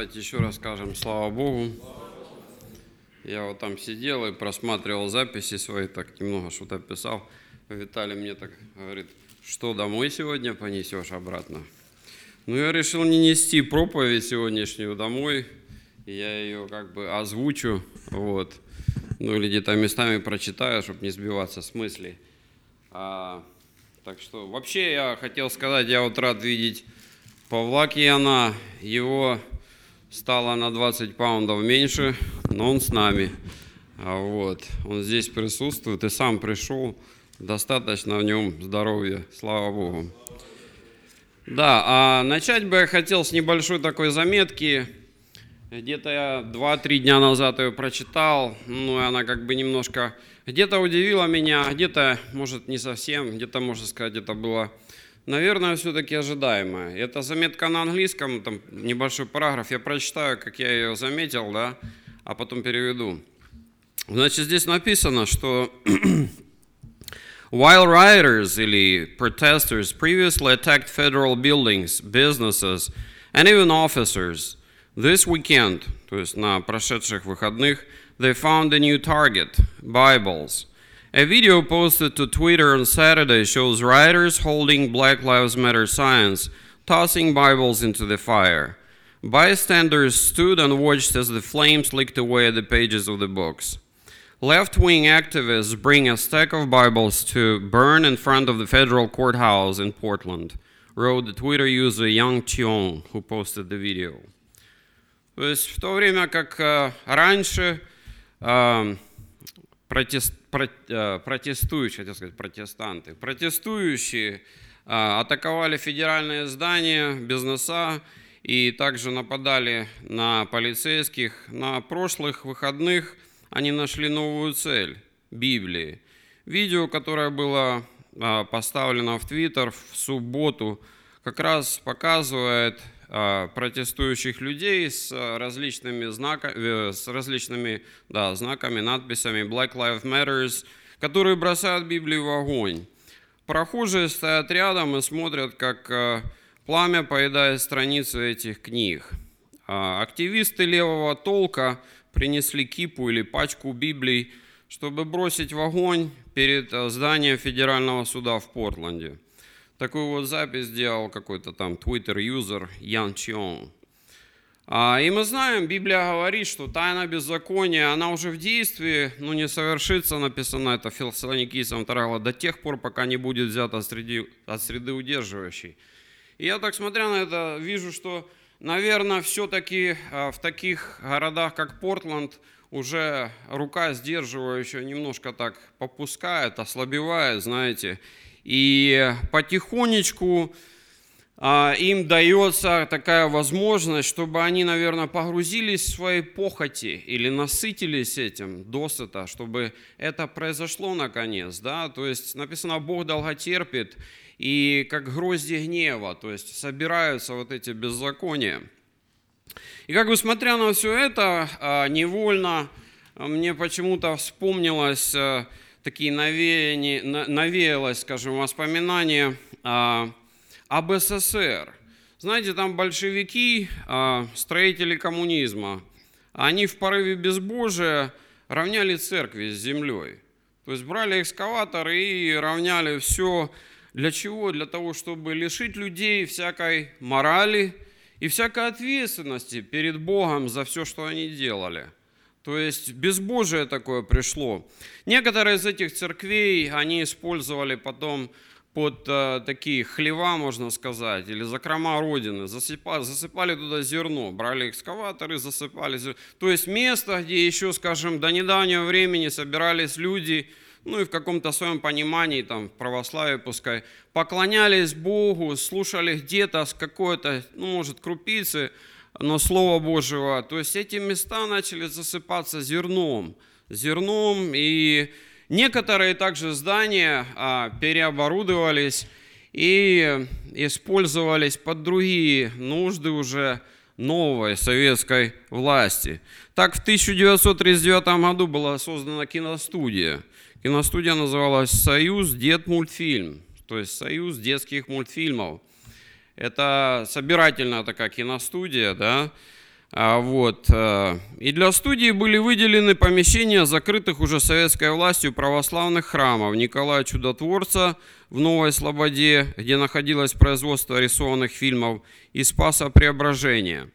Давайте еще раз скажем слава Богу. Я вот там сидел и просматривал записи свои, так немного что-то писал. Виталий мне так говорит, что домой сегодня понесешь обратно? Ну, я решил не нести проповедь сегодняшнюю домой, я ее как бы озвучу, вот, ну или где-то местами прочитаю, чтобы не сбиваться с мыслей. А, так что вообще я хотел сказать, я вот рад видеть Павла Кияна, его стало на 20 паундов меньше, но он с нами. А вот, он здесь присутствует и сам пришел, достаточно в нем здоровья, слава Богу. Да, а начать бы я хотел с небольшой такой заметки. Где-то я 2-3 дня назад ее прочитал, ну и она как бы немножко где-то удивила меня, где-то, может, не совсем, где-то, можно сказать, это было наверное, все-таки ожидаемое. Это заметка на английском, там небольшой параграф, я прочитаю, как я ее заметил, да, а потом переведу. Значит, здесь написано, что While rioters или protesters previously attacked federal buildings, businesses and even officers, this weekend, то есть на прошедших выходных, they found a new target, Bibles – a video posted to Twitter on Saturday shows rioters holding Black Lives Matter signs, tossing Bibles into the fire. Bystanders stood and watched as the flames licked away at the pages of the books. Left wing activists bring a stack of Bibles to burn in front of the federal courthouse in Portland, wrote the Twitter user Yang Cheong, who posted the video. То есть в то время как uh, раньше uh, протест, Э, протестующие, хотел сказать протестанты, протестующие а, атаковали федеральные здания, бизнеса и также нападали на полицейских. На прошлых выходных они нашли новую цель – Библии. Видео, которое было а, поставлено в Твиттер в субботу, как раз показывает протестующих людей с различными, знаками, э, с различными да, знаками, надписями Black Lives Matters, которые бросают Библию в огонь. Прохожие стоят рядом и смотрят, как э, пламя поедает страницы этих книг. А, активисты левого толка принесли кипу или пачку Библий, чтобы бросить в огонь перед э, зданием федерального суда в Портленде – Такую вот запись сделал какой-то там Twitter-юзер Ян Чион. А, и мы знаем, Библия говорит, что тайна беззакония, она уже в действии, но не совершится, написано это Фессалоникийцам 2 до тех пор, пока не будет взято от среды, от среды удерживающей. И я так смотря на это, вижу, что, наверное, все-таки а, в таких городах, как Портленд, уже рука сдерживающая немножко так попускает, ослабевает, знаете, и потихонечку а, им дается такая возможность, чтобы они, наверное, погрузились в свои похоти или насытились этим досыта, чтобы это произошло наконец. Да? То есть написано, Бог долготерпит, и как грозди гнева, то есть собираются вот эти беззакония. И как бы смотря на все это, а, невольно мне почему-то вспомнилось а, такие навеяния, навеялось, скажем, воспоминание а, об СССР. Знаете, там большевики, а, строители коммунизма, они в порыве безбожия равняли церкви с землей. То есть брали экскаватор и равняли все. Для чего? Для того, чтобы лишить людей всякой морали и всякой ответственности перед Богом за все, что они делали – то есть безбожие такое пришло. Некоторые из этих церквей, они использовали потом под э, такие хлева, можно сказать, или закрома Родины, засыпали, засыпали туда зерно, брали экскаваторы, засыпали зерно. То есть место, где еще, скажем, до недавнего времени собирались люди, ну и в каком-то своем понимании, там, в православии пускай, поклонялись Богу, слушали где-то с какой-то, ну, может, крупицы, но Слова Божьего. То есть эти места начали засыпаться зерном. Зерном, и некоторые также здания а, переоборудовались и использовались под другие нужды уже новой советской власти. Так в 1939 году была создана киностудия. Киностудия называлась «Союз Дед мультфильм», то есть «Союз детских мультфильмов». Это собирательная такая киностудия, да. А, вот. э, И для студии были выделены помещения закрытых уже советской властью православных храмов Николая Чудотворца в Новой Слободе, где находилось производство рисованных фильмов, и Спаса Преображения.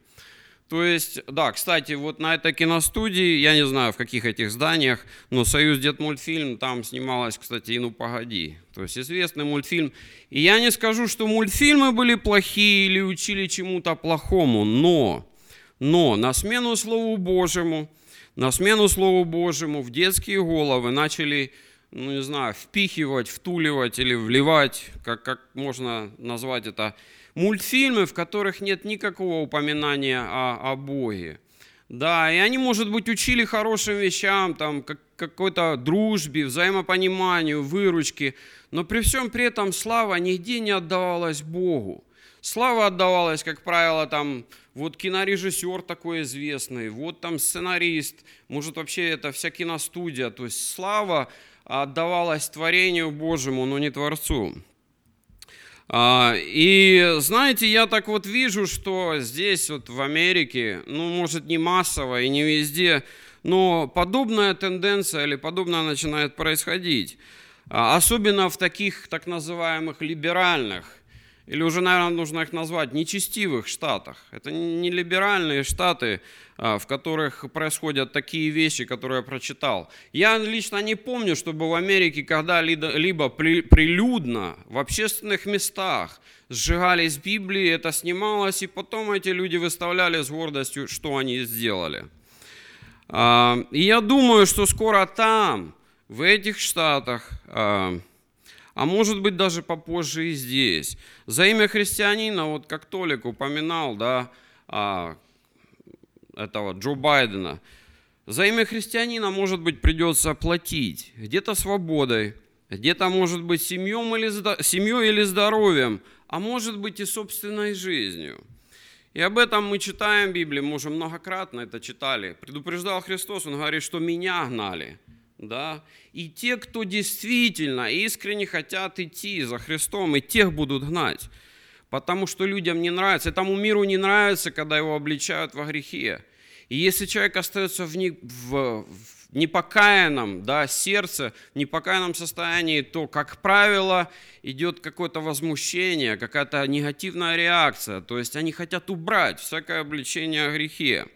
То есть, да, кстати, вот на этой киностудии, я не знаю в каких этих зданиях, но «Союз Детмультфильм» там снималась, кстати, и «Ну погоди». То есть известный мультфильм. И я не скажу, что мультфильмы были плохие или учили чему-то плохому, но но на смену Слову Божьему, на смену Слову Божьему в детские головы начали, ну не знаю, впихивать, втуливать или вливать, как, как можно назвать это, мультфильмы, в которых нет никакого упоминания о, о Боге. Да, и они, может быть, учили хорошим вещам, там, как, какой-то дружбе, взаимопониманию, выручке, но при всем при этом слава нигде не отдавалась Богу. Слава отдавалась, как правило, там, вот кинорежиссер такой известный, вот там сценарист, может вообще это вся киностудия. То есть слава отдавалась творению Божьему, но не Творцу. А, и знаете, я так вот вижу, что здесь вот в Америке, ну может не массово и не везде, но подобная тенденция или подобное начинает происходить. А, особенно в таких так называемых либеральных или уже, наверное, нужно их назвать нечестивых штатах. Это не либеральные штаты, а, в которых происходят такие вещи, которые я прочитал. Я лично не помню, чтобы в Америке когда-либо прилюдно в общественных местах сжигались Библии, это снималось, и потом эти люди выставляли с гордостью, что они сделали. А, и я думаю, что скоро там, в этих штатах, а, может быть даже попозже и здесь. За имя христианина, вот как Толик упоминал, да, а, этого Джо Байдена, за имя христианина, может быть, придется платить где-то свободой, где-то, может быть, семьем или, семьей или здоровьем, а может быть и собственной жизнью. И об этом мы читаем в Библии, мы уже многократно это читали. Предупреждал Христос, Он говорит, что меня гнали – да, и те, кто действительно искренне хотят идти за Христом, и тех будут гнать, потому что людям не нравится, этому миру не нравится, когда его обличают во грехе. И если человек остается в, не, в, в непокаянном да, сердце, в непокаянном состоянии, то, как правило, идет какое-то возмущение, какая-то негативная реакция. То есть они хотят убрать всякое обличение о грехе.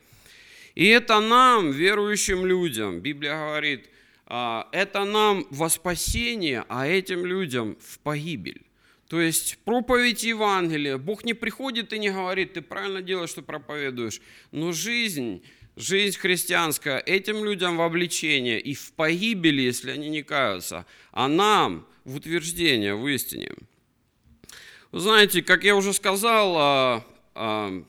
И это нам, верующим людям, Библия говорит – это нам во спасение, а этим людям в погибель. То есть проповедь Евангелия, Бог не приходит и не говорит, ты правильно делаешь, что проповедуешь, но жизнь, жизнь христианская этим людям в обличение и в погибели, если они не каются, а нам в утверждение в истине. Вы знаете, как я уже сказал, а, а,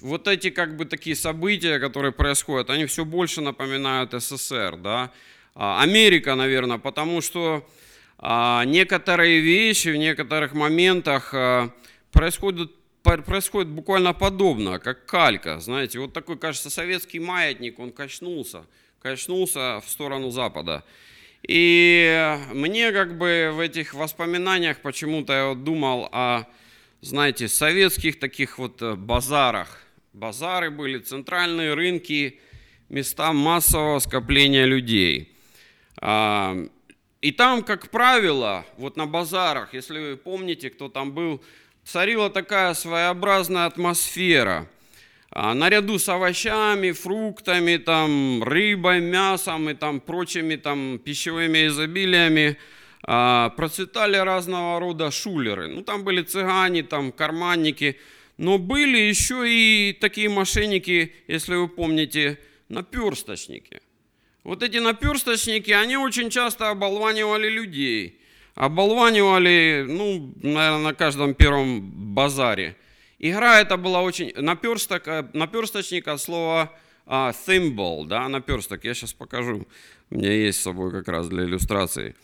вот эти как бы такие события, которые происходят, они все больше напоминают СССР, да, а, Америка, наверное, потому что а, некоторые вещи в некоторых моментах а, происходят происходит буквально подобно, как калька, знаете, вот такой, кажется, советский маятник, он качнулся, качнулся в сторону Запада. И мне как бы в этих воспоминаниях почему-то я вот думал о, знаете, советских таких вот э, базарах, Базары были, центральные рынки, места массового скопления людей. А, и там, как правило, вот на базарах, если вы помните, кто там был, царила такая своеобразная атмосфера. А, наряду с овощами, фруктами, там, рыбой, мясом и там, прочими там, пищевыми изобилиями а, процветали разного рода шулеры. Ну, там были цыгане, там, карманники – но были еще и такие мошенники, если вы помните, наперсточники. Вот эти наперсточники, они очень часто оболванивали людей. Оболванивали, ну, наверное, на каждом первом базаре. Игра эта была очень... Наперсток, э, наперсточник от слова а, thimble, да, наперсток. Я сейчас покажу. У меня есть с собой как раз для иллюстрации.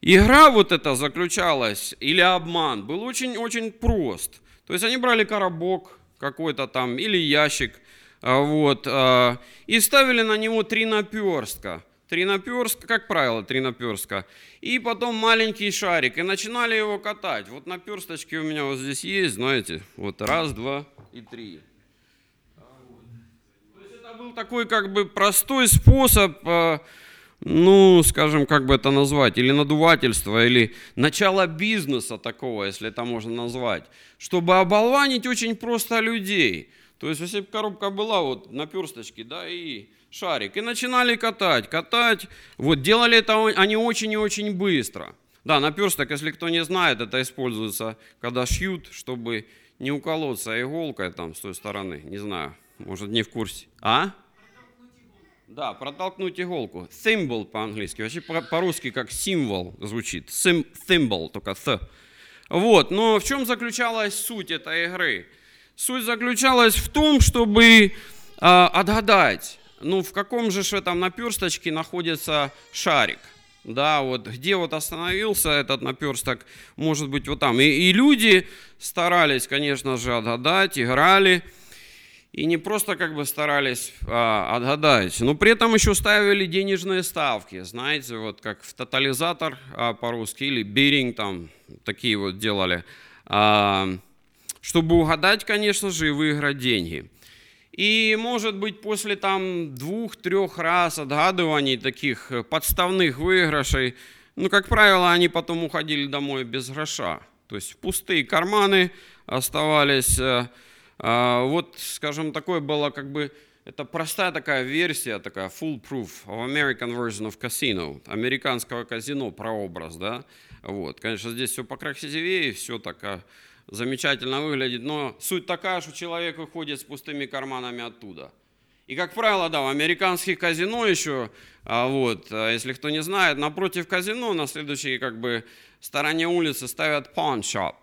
Игра вот эта заключалась, или обман, был очень-очень прост – то есть они брали коробок какой-то там или ящик, а, вот, а, и ставили на него три наперстка. Три наперстка, как правило, три наперстка. И потом маленький шарик. И начинали его катать. Вот наперсточки у меня вот здесь есть, знаете. Вот раз, два и три. был такой как бы простой способ, ну, скажем, как бы это назвать, или надувательство, или начало бизнеса такого, если это можно назвать, чтобы оболванить очень просто людей. То есть, если бы коробка была вот на персточке, да, и шарик, и начинали катать, катать, вот делали это они очень и очень быстро. Да, наперсток, если кто не знает, это используется, когда шьют, чтобы не уколоться иголкой там с той стороны, не знаю, может не в курсе. А? Да, протолкнуть иголку. Thimble по-английски. Вообще по-русски как символ звучит. Sim, thimble, только th. Вот, но в чем заключалась суть этой игры? Суть заключалась в том, чтобы э, отгадать, ну в каком же этом наперсточке находится шарик. Да, вот где вот остановился этот наперсток, может быть вот там. И, и люди старались, конечно же, отгадать, играли. И не просто как бы старались а, отгадать, но при этом еще ставили денежные ставки, знаете, вот как в тотализатор а, по-русски или биринг там такие вот делали, а, чтобы угадать, конечно же, и выиграть деньги. И, может быть, после там двух-трех раз отгадываний таких подставных выигрышей, ну, как правило, они потом уходили домой без гроша. То есть пустые карманы оставались э, вот, скажем, такое было как бы, это простая такая версия, такая full proof of American version of casino, американского казино, прообраз, да, вот, конечно, здесь все покрасивее, все так а, замечательно выглядит, но суть такая, что человек выходит с пустыми карманами оттуда. И, как правило, да, в американских казино еще, а, вот, если кто не знает, напротив казино на следующей как бы стороне улицы ставят pawn shop,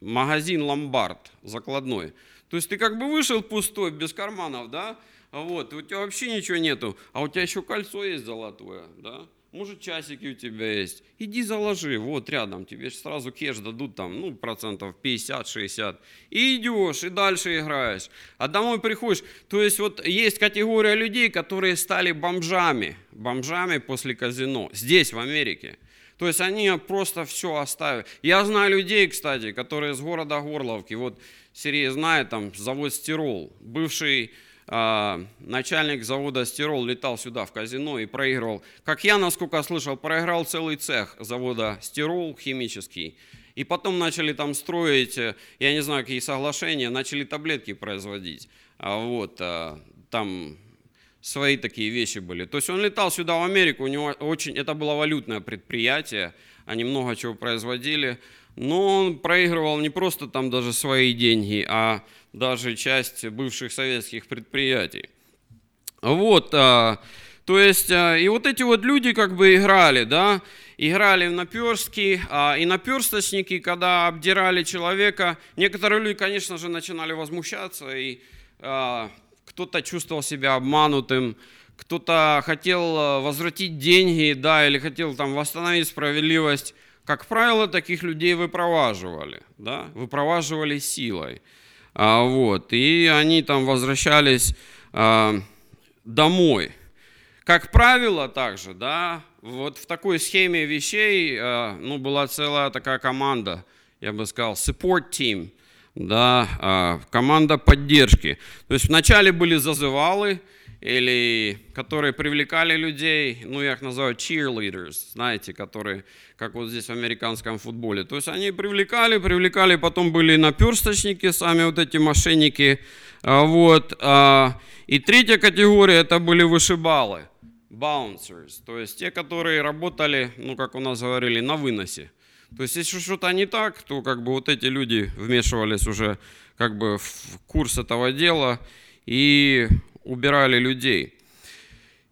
магазин ломбард закладной. То есть ты как бы вышел пустой, без карманов, да, вот, у тебя вообще ничего нету, а у тебя еще кольцо есть золотое, да, может часики у тебя есть, иди заложи, вот рядом, тебе сразу кеш дадут там, ну, процентов 50-60, и идешь, и дальше играешь, а домой приходишь, то есть вот есть категория людей, которые стали бомжами, бомжами после казино, здесь, в Америке, то есть они просто все оставили. Я знаю людей, кстати, которые с города Горловки, вот Сергей знает, там завод «Стирол». Бывший э, начальник завода «Стирол» летал сюда в казино и проигрывал. Как я, насколько слышал, проиграл целый цех завода «Стирол» химический. И потом начали там строить, э, я не знаю, какие соглашения, начали таблетки производить. А вот, а, там свои такие вещи были. То есть он летал сюда, в Америку, у него очень, это было валютное предприятие, они много чего производили но он проигрывал не просто там даже свои деньги, а даже часть бывших советских предприятий. Вот, а, то есть, а, и вот эти вот люди как бы играли, да, играли в наперстки, а, и наперсточники, когда обдирали человека, некоторые люди, конечно же, начинали возмущаться, и а, кто-то чувствовал себя обманутым, кто-то хотел а, возвратить деньги, да, или хотел там восстановить справедливость, как правило, таких людей выпроваживали, да, выпроваживали силой. А, вот, и они там возвращались а, домой. Как правило, также, да, вот в такой схеме вещей, а, ну, была целая такая команда, я бы сказал, support team, да, а, команда поддержки. То есть вначале были зазывалы, или которые привлекали людей, ну я их называю cheerleaders, знаете, которые, как вот здесь в американском футболе. То есть они привлекали, привлекали, потом были наперсточники, сами вот эти мошенники. А, вот. А, и третья категория это были вышибалы, bouncers, то есть те, которые работали, ну как у нас говорили, на выносе. То есть если что-то не так, то как бы вот эти люди вмешивались уже как бы в курс этого дела и убирали людей.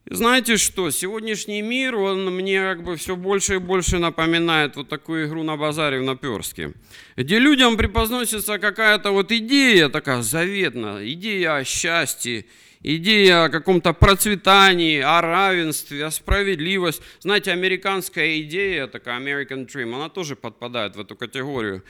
И знаете что, сегодняшний мир, он мне как бы все больше и больше напоминает вот такую игру на базаре в Наперске, где людям преподносится какая-то вот идея такая заветная, идея о счастье, идея о каком-то процветании, о равенстве, о справедливости. Знаете, американская идея, такая American Dream, она тоже подпадает в эту категорию.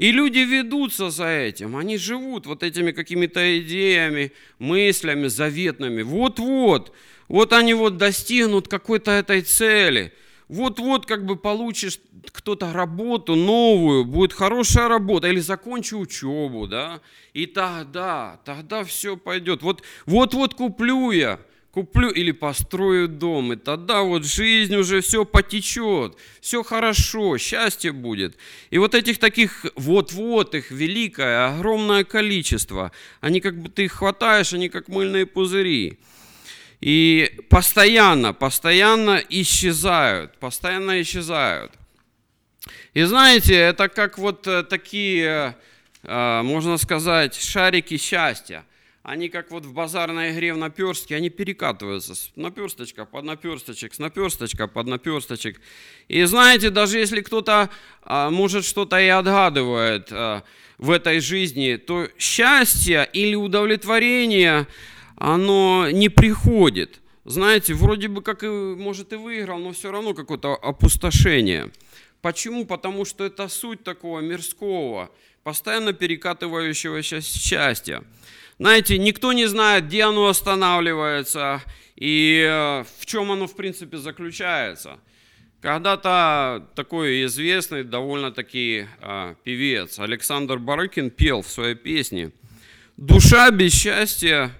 И люди ведутся за этим, они живут вот этими какими-то идеями, мыслями заветными. Вот-вот, вот они вот достигнут какой-то этой цели. вот-вот как бы получишь кто-то работу новую, будет хорошая работа, или закончу учебу, да, и тогда, тогда все пойдет. Вот, вот-вот куплю я, куплю или построю дом, и тогда вот жизнь уже все потечет, все хорошо, счастье будет. И вот этих таких вот-вот, их великое, огромное количество, они как бы ты их хватаешь, они как мыльные пузыри. И постоянно, постоянно исчезают, постоянно исчезают. И знаете, это как вот э, такие, э, можно сказать, шарики счастья они как вот в базарной игре в наперстке, они перекатываются с наперсточка под наперсточек, с наперсточка под наперсточек. И знаете, даже если кто-то, а, может, что-то и отгадывает а, в этой жизни, то счастье или удовлетворение, оно не приходит. Знаете, вроде бы как и, может, и выиграл, но все равно какое-то опустошение. Почему? Потому что это суть такого мирского, постоянно перекатывающегося счастья. Знаете, никто не знает, где оно останавливается и э, в чем оно, в принципе, заключается. Когда-то такой известный довольно-таки э, певец Александр Барыкин пел в своей песне «Душа без счастья,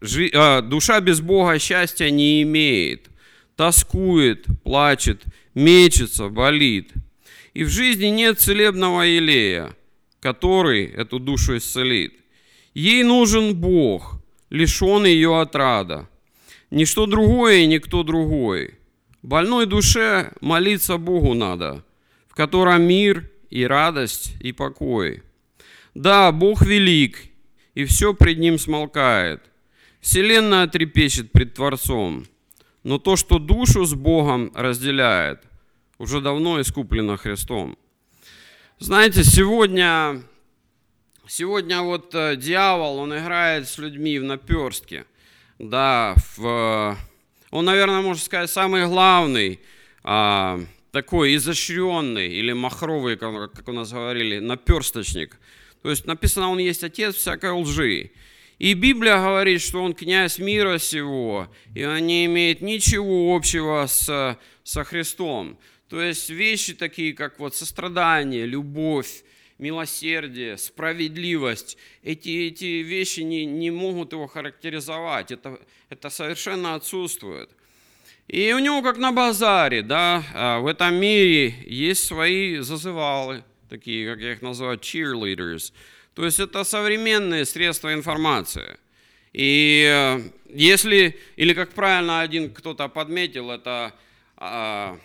жи, э, душа без Бога счастья не имеет, тоскует, плачет, мечется, болит. И в жизни нет целебного елея, который эту душу исцелит. Ей нужен Бог, лишен ее отрада. Ничто другое и никто другой. Больной душе молиться Богу надо, в котором мир и радость и покой. Да, Бог велик, и все пред Ним смолкает. Вселенная трепещет пред Творцом, но то, что душу с Богом разделяет, уже давно искуплено Христом. Знаете, сегодня Сегодня вот э, дьявол, он играет с людьми в наперстке. Да, в, э, он, наверное, можно сказать, самый главный, а, такой изощренный или махровый, как у нас говорили, наперсточник. То есть написано, он есть отец всякой лжи. И Библия говорит, что он князь мира сего, и он не имеет ничего общего с, со Христом. То есть вещи такие, как вот сострадание, любовь, милосердие, справедливость, эти, эти вещи не, не могут его характеризовать, это, это совершенно отсутствует. И у него как на базаре, да, а, в этом мире есть свои зазывалы, такие, как я их называю, cheerleaders. То есть это современные средства информации. И э, если, или как правильно один кто-то подметил, это а,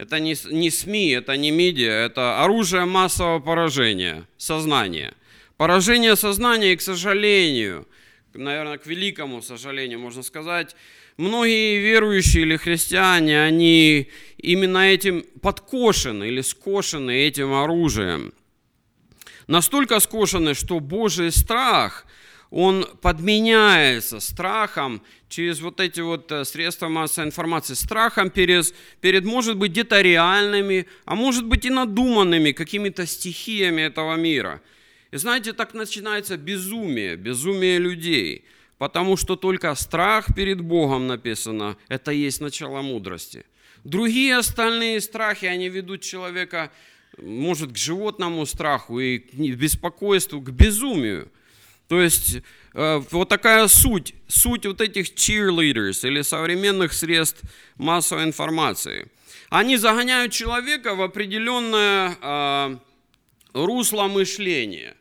это не, не СМИ, это не медиа, это оружие массового поражения, сознания. Поражение сознания, и, к сожалению, наверное, к великому сожалению, можно сказать, многие верующие или христиане, они именно этим подкошены или скошены этим оружием. Настолько скошены, что Божий страх – он подменяется страхом через вот эти вот э, средства массовой информации, страхом перед, перед может быть, где-то реальными, а может быть и надуманными какими-то стихиями этого мира. И знаете, так начинается безумие, безумие людей, потому что только страх перед Богом написано, это есть начало мудрости. Другие остальные страхи, они ведут человека, может, к животному страху и к беспокойству, к безумию – то есть э, вот такая суть, суть вот этих cheerleaders или современных средств массовой информации. Они загоняют человека в определенное э, русло мышления.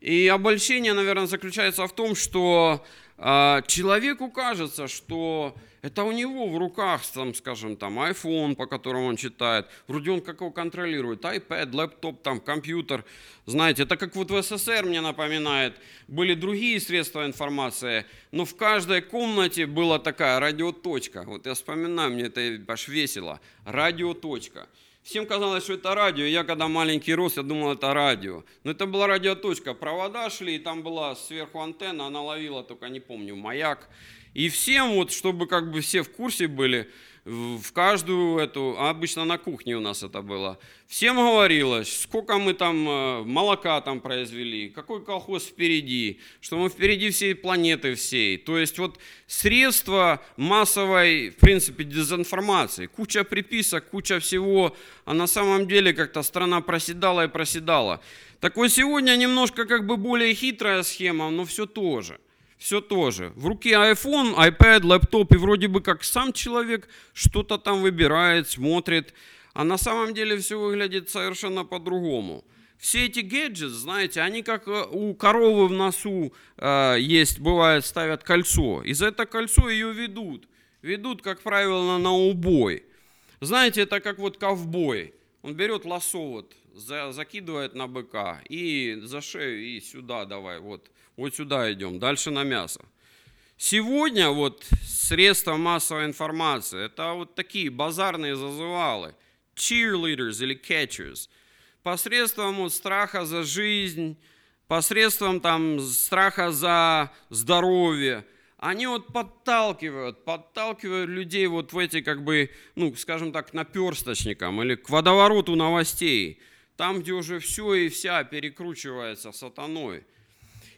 И обольщение, наверное, заключается в том, что э, человеку кажется, что это у него в руках, там, скажем, там, iPhone, по которому он читает. Вроде он как его контролирует. iPad, лэптоп, там, компьютер. Знаете, это как вот в СССР мне напоминает. Были другие средства информации, но в каждой комнате была такая радиоточка. Вот я вспоминаю, мне это аж весело. Радиоточка. Всем казалось, что это радио. Я когда маленький рос, я думал, это радио. Но это была радиоточка. Провода шли, и там была сверху антенна, она ловила, только не помню, маяк. И всем, вот, чтобы как бы все в курсе были, в каждую эту, а обычно на кухне у нас это было, всем говорилось, сколько мы там э, молока там произвели, какой колхоз впереди, что мы впереди всей планеты всей. То есть вот средства массовой, в принципе, дезинформации, куча приписок, куча всего, а на самом деле как-то страна проседала и проседала. Так вот сегодня немножко как бы более хитрая схема, но все тоже – все тоже. В руке iPhone, iPad, лэптоп, и вроде бы как сам человек что-то там выбирает, смотрит, а на самом деле все выглядит совершенно по-другому. Все эти гаджеты, знаете, они как э, у коровы в носу э, есть, бывает, ставят кольцо. И за это кольцо ее ведут. Ведут, как правило, на убой. Знаете, это как вот ковбой. Он берет лосо вот, за, закидывает на быка и за шею, и сюда давай, вот вот сюда идем, дальше на мясо. Сегодня вот средства массовой информации, это вот такие базарные зазывалы, cheerleaders или catchers, посредством вот страха за жизнь, посредством там страха за здоровье, они вот подталкивают, подталкивают людей вот в эти, как бы, ну, скажем так, наперсточникам или к водовороту новостей, там, где уже все и вся перекручивается сатаной.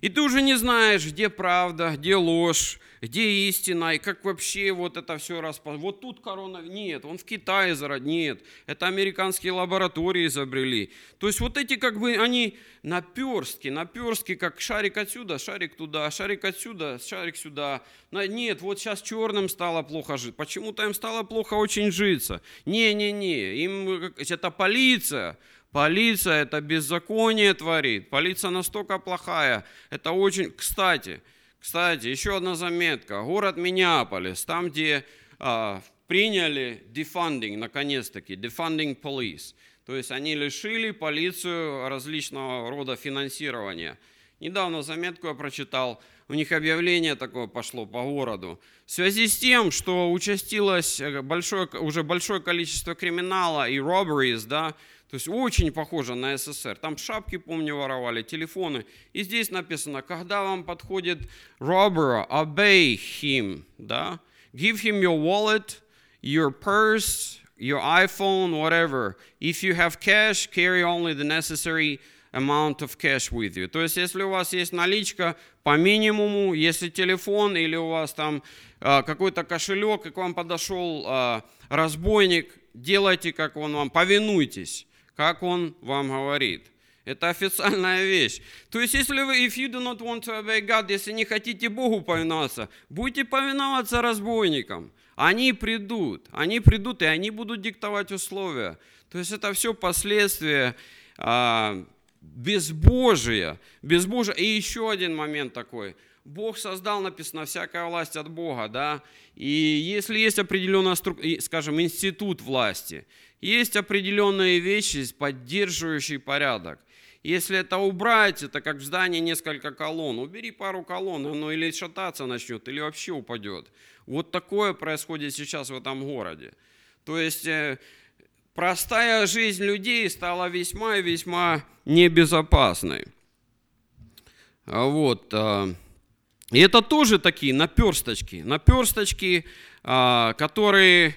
И ты уже не знаешь, где правда, где ложь, где истина, и как вообще вот это все распознать. Вот тут корона, нет, он в Китае зарод, нет, это американские лаборатории изобрели. То есть вот эти как бы, они наперстки, наперстки, как шарик отсюда, шарик туда, шарик отсюда, шарик сюда. Нет, вот сейчас черным стало плохо жить. Почему-то им стало плохо очень житься. Не-не-не, им это полиция, Полиция это беззаконие творит. Полиция настолько плохая. Это очень... Кстати, кстати, еще одна заметка. Город Миннеаполис, там, где а, приняли defunding, наконец-таки, defunding police. То есть они лишили полицию различного рода финансирования. Недавно заметку я прочитал, у них объявление такое пошло по городу. В связи с тем, что участилось большое, уже большое количество криминала и robberies, да, то есть очень похоже на СССР. Там шапки, помню, воровали, телефоны. И здесь написано, когда вам подходит robber, obey him, да? Give him your wallet, your purse, your iPhone, whatever. If you have cash, carry only the necessary amount of cash with you. То есть, если у вас есть наличка по минимуму, если телефон или у вас там э, какой-то кошелек, и к вам подошел э, разбойник, делайте, как он вам, повинуйтесь как он вам говорит. Это официальная вещь. То есть, если вы, if you do not want to obey God, если не хотите Богу повиноваться, будете повиноваться разбойникам. Они придут, они придут, и они будут диктовать условия. То есть, это все последствия а, безбожия, безбожия. И еще один момент такой. Бог создал, написано, всякая власть от Бога, да, и если есть определенная, скажем, институт власти, есть определенные вещи, поддерживающие порядок. Если это убрать, это как в здании несколько колонн. Убери пару колонн, оно или шататься начнет, или вообще упадет. Вот такое происходит сейчас в этом городе. То есть э, простая жизнь людей стала весьма и весьма небезопасной. А вот. А, и это тоже такие наперсточки, наперсточки, а, которые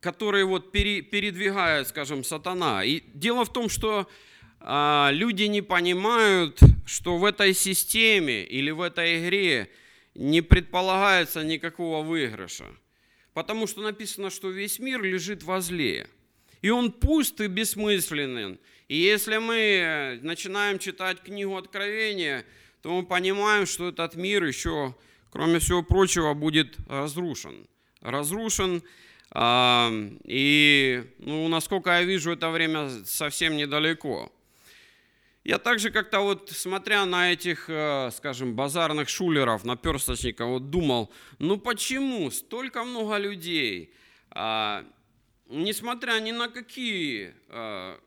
которые вот передвигают, скажем, сатана. И дело в том, что а, люди не понимают, что в этой системе или в этой игре не предполагается никакого выигрыша. Потому что написано, что весь мир лежит возле. И он пуст и бессмысленен. И если мы начинаем читать книгу Откровения, то мы понимаем, что этот мир еще, кроме всего прочего, будет разрушен. Разрушен и, ну, насколько я вижу, это время совсем недалеко. Я также как-то вот, смотря на этих, э, скажем, базарных шулеров, наперсточников, вот думал, ну почему столько много людей, а, несмотря ни на какие а,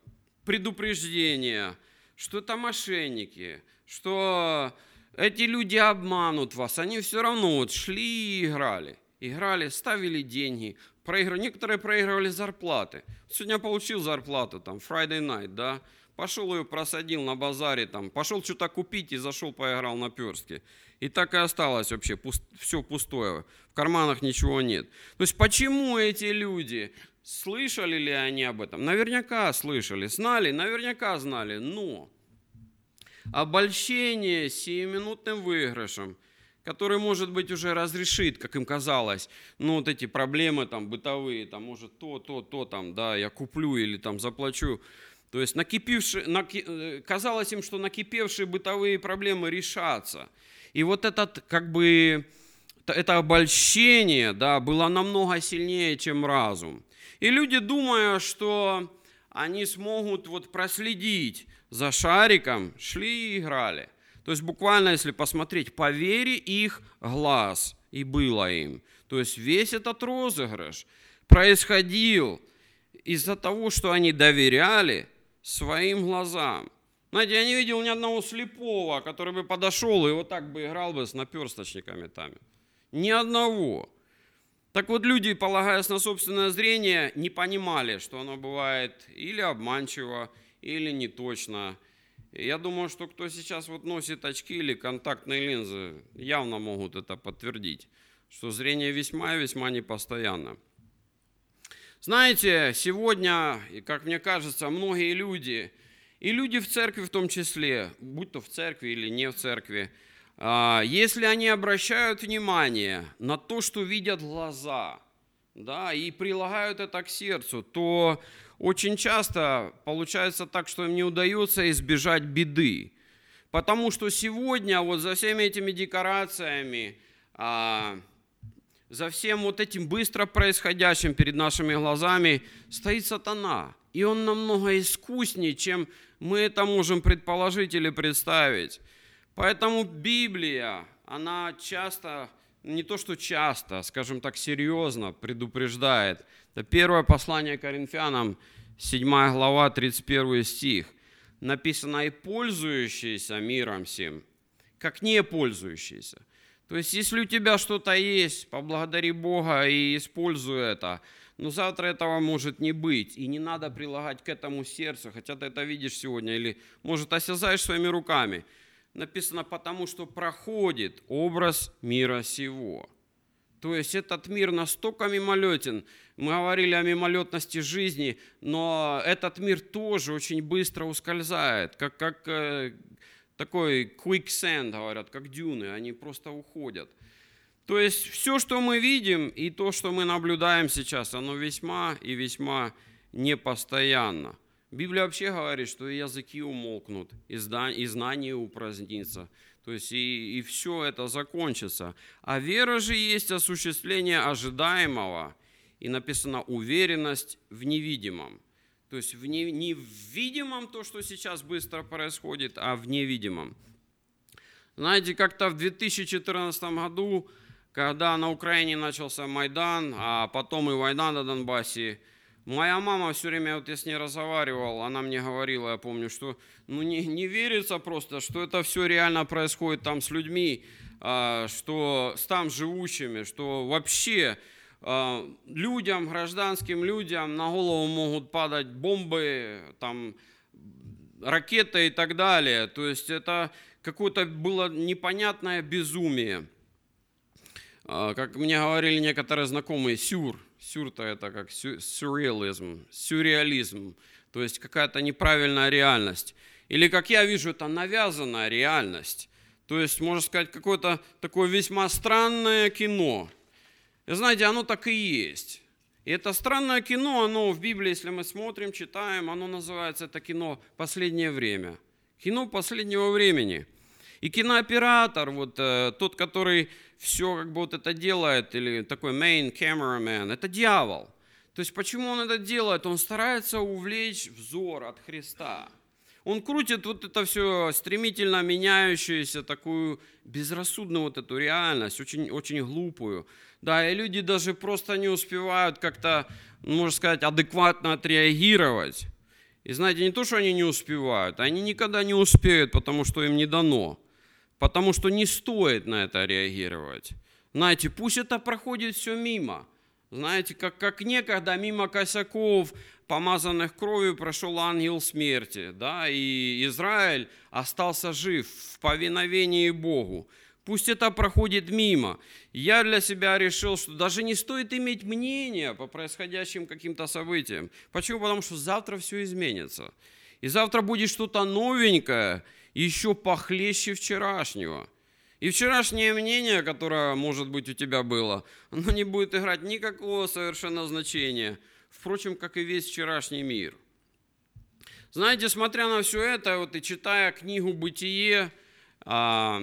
предупреждения, что это мошенники, что эти люди обманут вас, они все равно вот шли и играли. Играли, ставили деньги, проигрывали, некоторые проигрывали зарплаты. Сегодня получил зарплату, там, Friday night, да, пошел ее просадил на базаре, там, пошел что-то купить и зашел, поиграл на перстке. И так и осталось вообще, пуст, все пустое, в карманах ничего нет. То есть почему эти люди, слышали ли они об этом? Наверняка слышали, знали, наверняка знали, но обольщение сиюминутным выигрышем, который, может быть, уже разрешит, как им казалось, ну, вот эти проблемы там бытовые, там, может, то, то, то, там, да, я куплю или там заплачу, то есть накипившие, наки, э, казалось им, что накипевшие бытовые проблемы решатся. И вот этот, как бы, это обольщение да, было намного сильнее, чем разум. И люди, думая, что они смогут вот проследить за шариком, шли и играли. То есть буквально, если посмотреть, по вере их глаз и было им. То есть весь этот розыгрыш происходил из-за того, что они доверяли своим глазам. Знаете, я не видел ни одного слепого, который бы подошел и вот так бы играл бы с наперсточниками там. Ни одного. Так вот, люди, полагаясь на собственное зрение, не понимали, что оно бывает или обманчиво, или неточно. И я думаю, что кто сейчас вот носит очки или контактные линзы, явно могут это подтвердить, что зрение весьма и весьма непостоянно. Знаете, сегодня, как мне кажется, многие люди, и люди в церкви в том числе, будь то в церкви или не в церкви, а, если они обращают внимание на то, что видят глаза, да, и прилагают это к сердцу, то очень часто получается так, что им не удается избежать беды. Потому что сегодня вот за всеми этими декорациями, а, за всем вот этим быстро происходящим перед нашими глазами стоит сатана. И он намного искуснее, чем мы это можем предположить или представить. Поэтому Библия, она часто, не то что часто, скажем так, серьезно предупреждает. Это первое послание Коринфянам, 7 глава, 31 стих. Написано, и пользующиеся миром всем, как не пользующиеся. То есть, если у тебя что-то есть, поблагодари Бога и используй это. Но завтра этого может не быть, и не надо прилагать к этому сердцу, хотя ты это видишь сегодня, или, может, осязаешь своими руками. Написано, потому что проходит образ мира сего. То есть этот мир настолько мимолетен. Мы говорили о мимолетности жизни, но этот мир тоже очень быстро ускользает, как, как э, такой quicksand, говорят, как дюны, они просто уходят. То есть все, что мы видим и то, что мы наблюдаем сейчас, оно весьма и весьма непостоянно. Библия вообще говорит, что языки умолкнут, и знание упразднится. То есть и, и все это закончится. А вера же есть осуществление ожидаемого. И написано уверенность в невидимом. То есть в не, не в видимом то, что сейчас быстро происходит, а в невидимом. Знаете, как-то в 2014 году, когда на Украине начался Майдан, а потом и война на Донбассе, моя мама все время, вот я с ней разговаривал, она мне говорила, я помню, что ну не, не верится просто, что это все реально происходит там с людьми, а, что с там живущими, что вообще а, людям, гражданским людям на голову могут падать бомбы, там, ракеты и так далее. То есть это какое-то было непонятное безумие. А, как мне говорили некоторые знакомые, сюр. Сюр-то это как сюрреализм, сюрреализм. То есть какая-то неправильная реальность. Или, как я вижу, это навязанная реальность. То есть, можно сказать, какое-то такое весьма странное кино – и знаете, оно так и есть. И это странное кино, оно в Библии, если мы смотрим, читаем, оно называется, это кино «Последнее время». Кино последнего времени. И кинооператор, вот э, тот, который все как бы вот это делает, или такой main cameraman, это дьявол. То есть почему он это делает? Он старается увлечь взор от Христа. Он крутит вот это все стремительно меняющуюся, такую безрассудную вот эту реальность, очень, очень глупую. Да, и люди даже просто не успевают как-то, можно сказать, адекватно отреагировать. И знаете, не то, что они не успевают, они никогда не успеют, потому что им не дано. Потому что не стоит на это реагировать. Знаете, пусть это проходит все мимо. Знаете, как, как некогда мимо косяков помазанных кровью прошел ангел смерти, да, и Израиль остался жив в повиновении Богу. Пусть это проходит мимо. Я для себя решил, что даже не стоит иметь мнение по происходящим каким-то событиям. Почему? Потому что завтра все изменится. И завтра будет что-то новенькое, еще похлеще вчерашнего. И вчерашнее мнение, которое, может быть, у тебя было, оно не будет играть никакого совершенно значения. Впрочем, как и весь вчерашний мир. Знаете, смотря на все это, вот и читая книгу «Бытие», а,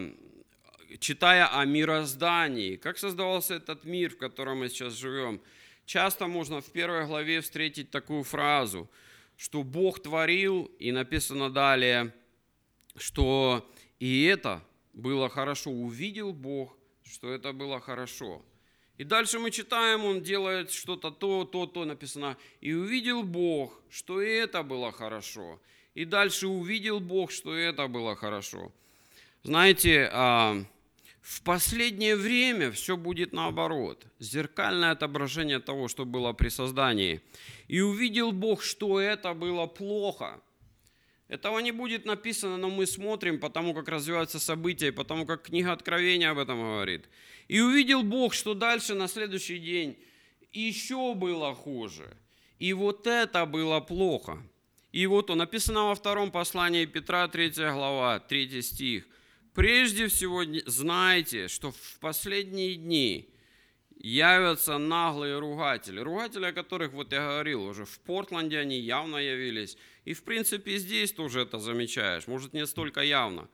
читая о мироздании, как создавался этот мир, в котором мы сейчас живем, часто можно в первой главе встретить такую фразу, что Бог творил, и написано далее, что и это было хорошо. Увидел Бог, что это было хорошо. И дальше мы читаем, он делает что-то то, то, то, написано. И увидел Бог, что и это было хорошо. И дальше увидел Бог, что и это было хорошо. Знаете, а, в последнее время все будет наоборот. Зеркальное отображение того, что было при создании. И увидел Бог, что это было плохо. Этого не будет написано, но мы смотрим по тому, как развиваются события, по тому, как книга Откровения об этом говорит. И увидел Бог, что дальше на следующий день еще было хуже. И вот это было плохо. И вот он написано во втором послании Петра, 3 глава, 3 стих. Прежде всего знайте, что в последние дни явятся наглые ругатели. Ругатели, о которых вот я говорил уже, в Портленде они явно явились. И в принципе здесь тоже это замечаешь, может не столько явно.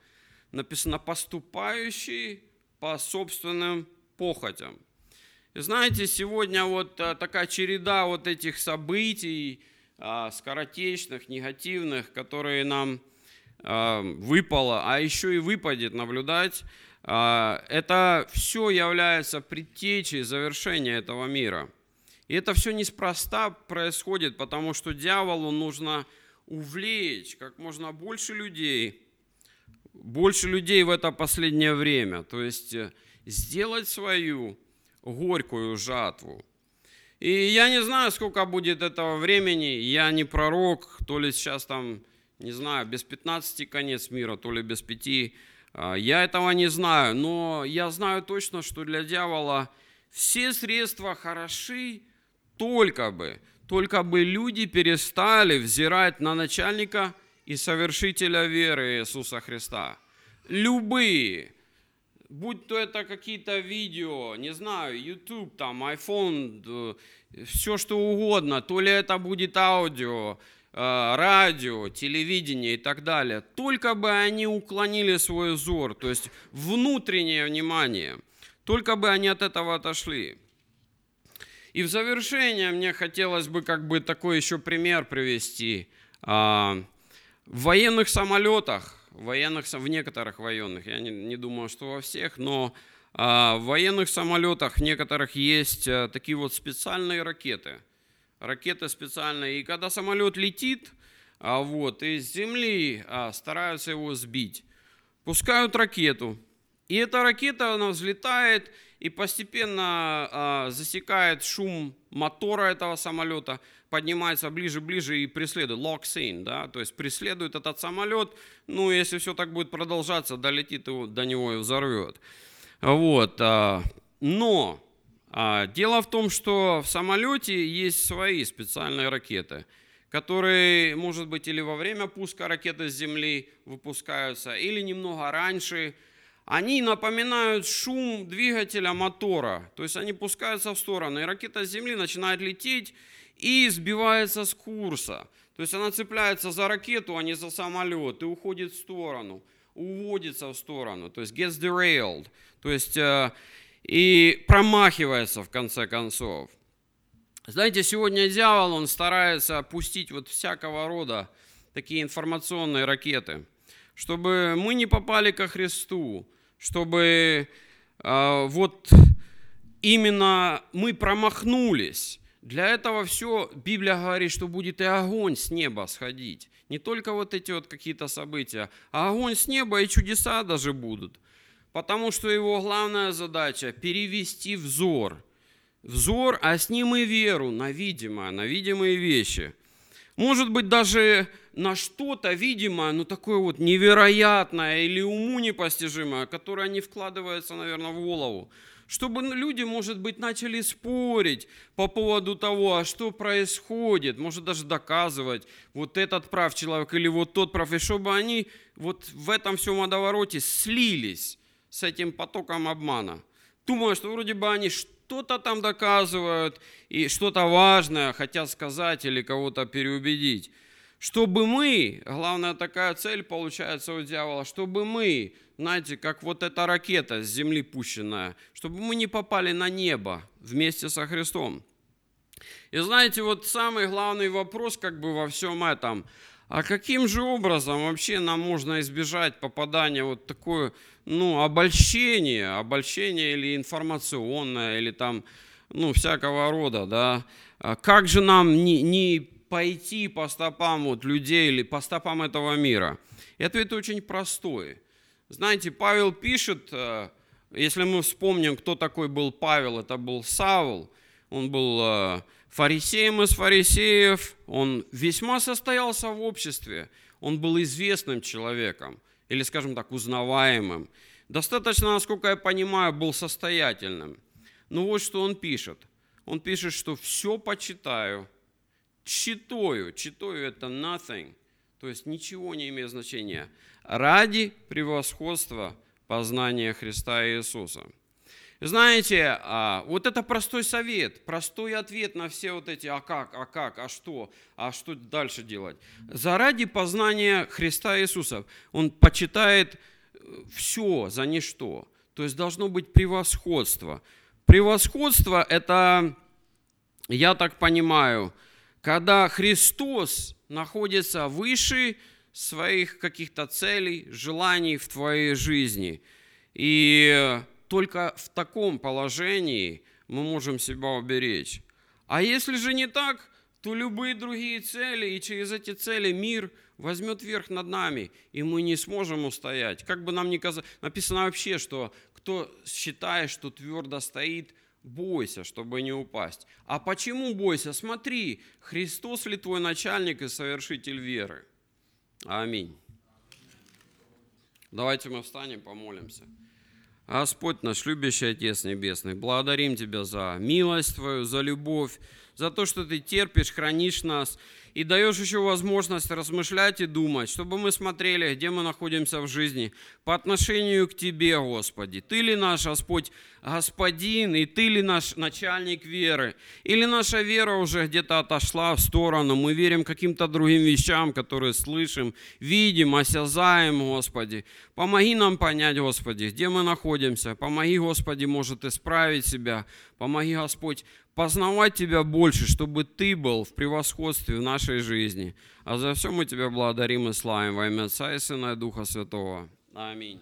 Написано «поступающий по собственным похотям». И знаете, сегодня вот э, такая череда вот этих событий, а, скоротечных, негативных, которые нам выпало, а еще и выпадет наблюдать, а, это все является предтечей завершения этого мира. И это все неспроста происходит, потому что дьяволу нужно увлечь как можно больше людей, больше людей в это последнее время, то есть э, сделать свою горькую жатву. И я не знаю, сколько будет этого времени, я не пророк, то ли сейчас там не знаю, без 15 конец мира, то ли без 5. А, я этого не знаю, но я знаю точно, что для дьявола все средства хороши, только бы, только бы люди перестали взирать на начальника и совершителя веры Иисуса Христа. Любые, будь то это какие-то видео, не знаю, YouTube, там, iPhone, все что угодно, то ли это будет аудио, Э, радио, телевидение и так далее, только бы они уклонили свой взор, то есть внутреннее внимание, только бы они от этого отошли. И в завершение мне хотелось бы как бы такой еще пример привести. А, в военных самолетах, в, военных, в некоторых военных, я не, не думаю, что во всех, но а, в военных самолетах некоторых есть э, такие вот специальные ракеты – ракеты специальные. И когда самолет летит, а, вот, из земли стараются его сбить, пускают ракету. И эта ракета, она взлетает и постепенно а, засекает шум мотора этого самолета, поднимается ближе-ближе и преследует, locks in, да, то есть преследует этот самолет, ну, если все так будет продолжаться, долетит его, до него и взорвет. Вот, но а, дело в том, что в самолете есть свои специальные ракеты, которые, может быть, или во время пуска ракеты с Земли выпускаются, или немного раньше. Они напоминают шум двигателя мотора, то есть они пускаются в сторону, и ракета с Земли начинает лететь и сбивается с курса. То есть она цепляется за ракету, а не за самолет, и уходит в сторону, уводится в сторону, то есть gets derailed. То есть э, и промахивается в конце концов. Знаете, сегодня дьявол, он старается пустить вот всякого рода такие информационные ракеты, чтобы мы не попали ко Христу, чтобы э, вот именно мы промахнулись. Для этого все, Библия говорит, что будет и огонь с неба сходить. Не только вот эти вот какие-то события, а огонь с неба и чудеса даже будут потому что его главная задача – перевести взор. Взор, а с ним и веру на видимое, на видимые вещи. Может быть, даже на что-то видимое, ну такое вот невероятное или уму непостижимое, которое не вкладывается, наверное, в голову. Чтобы люди, может быть, начали спорить по поводу того, а что происходит, может даже доказывать, вот этот прав человек или вот тот прав, и чтобы они вот в этом всем водовороте слились с этим потоком обмана. Думаю, что вроде бы они что-то там доказывают и что-то важное хотят сказать или кого-то переубедить. Чтобы мы, главная такая цель получается у дьявола, чтобы мы, знаете, как вот эта ракета с земли пущенная, чтобы мы не попали на небо вместе со Христом. И знаете, вот самый главный вопрос как бы во всем этом, а каким же образом вообще нам можно избежать попадания вот такое, ну, обольщение, обольщение или информационное, или там, ну, всякого рода, да? А как же нам не, не пойти по стопам вот людей или по стопам этого мира? И ответ очень простой. Знаете, Павел пишет, э, если мы вспомним, кто такой был Павел, это был Савл, он был э, фарисеем из фарисеев, он весьма состоялся в обществе, он был известным человеком, или, скажем так, узнаваемым. Достаточно, насколько я понимаю, был состоятельным. Но вот что он пишет. Он пишет, что все почитаю читою, читою это nothing, то есть ничего не имеет значения, ради превосходства познания Христа Иисуса. Знаете, а, вот это простой совет, простой ответ на все вот эти «а как, а как, а что, а что дальше делать?» Заради познания Христа Иисуса он почитает э, все за ничто. То есть должно быть превосходство. Превосходство – это, я так понимаю, когда Христос находится выше своих каких-то целей, желаний в твоей жизни. И только в таком положении мы можем себя уберечь. А если же не так, то любые другие цели, и через эти цели мир возьмет верх над нами, и мы не сможем устоять. Как бы нам ни казалось, написано вообще, что кто считает, что твердо стоит, бойся, чтобы не упасть. А почему бойся? Смотри, Христос ли твой начальник и совершитель веры? Аминь. Давайте мы встанем, помолимся. Господь наш, любящий Отец Небесный, благодарим Тебя за милость Твою, за любовь, за то, что Ты терпишь, хранишь нас и даешь еще возможность размышлять и думать, чтобы мы смотрели, где мы находимся в жизни по отношению к Тебе, Господи. Ты ли наш Господь Господин, и Ты ли наш начальник веры? Или наша вера уже где-то отошла в сторону, мы верим каким-то другим вещам, которые слышим, видим, осязаем, Господи. Помоги нам понять, Господи, где мы находимся. Помоги, Господи, может исправить себя. Помоги, Господь, познавать Тебя больше, чтобы Ты был в превосходстве в нашей жизни. А за все мы Тебя благодарим и славим во имя Отца и Сына и Духа Святого. Аминь.